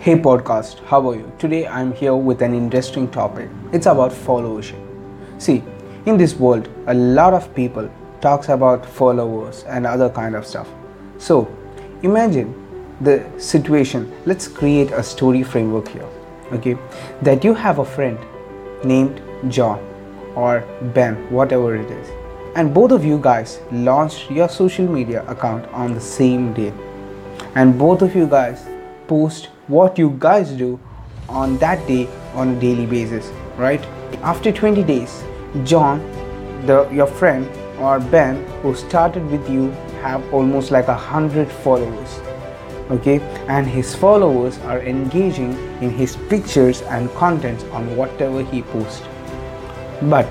Hey podcast, how are you? Today I'm here with an interesting topic. It's about followership. See, in this world, a lot of people talks about followers and other kind of stuff. So, imagine the situation. Let's create a story framework here. Okay? That you have a friend named John or Ben, whatever it is. And both of you guys launched your social media account on the same day. And both of you guys post what you guys do on that day on a daily basis right? After 20 days john the your friend or ben who started with you have almost like a hundred followers okay? And his followers are engaging in his pictures and contents on whatever he posts. But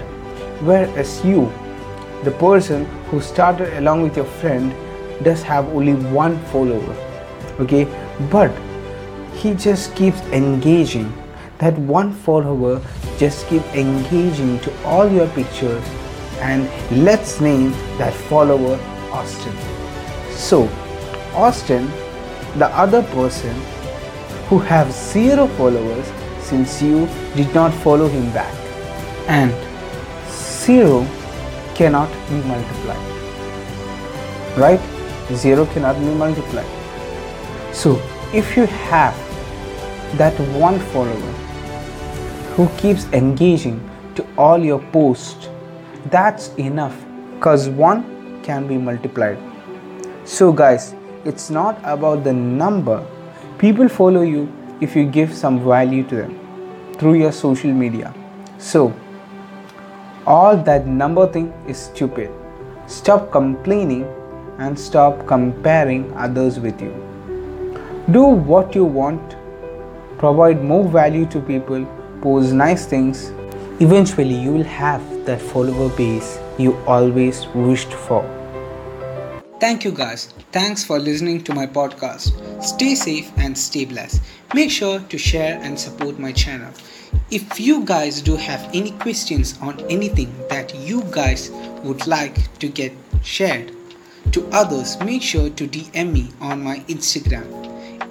whereas you? The person who started along with your friend does have only one follower okay? But he just keeps engaging. That one follower just keep engaging to all your pictures and let's name that follower austin. So austin the other person who have zero followers since you did not follow him back. And zero cannot be multiplied. Right? Zero cannot be multiplied. So if you have that one follower who keeps engaging to all your posts that's enough because one can be multiplied. So guys it's not about the number. People follow you if you give some value to them through your social media. So all that number thing is stupid. Stop complaining and stop comparing others with you. Do what you want provide more value to people, post nice things, eventually you will have that follower base you always wished for. Thank you guys. Thanks for listening to my podcast. Stay safe and stay blessed. Make sure to share and support my channel. If you guys do have any questions on anything that you guys would like to get shared to others, make sure to DM me on my Instagram.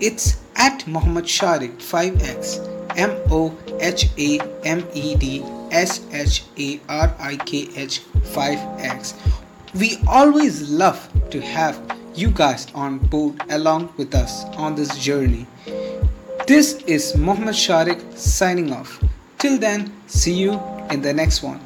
It's at Mohamed Sharikh 5x M O H A M E D S H A R I K H 5x. We always love to have you guys on board along with us on this journey. This is Mohamed Sharikh signing off. Till then, see you in the next one.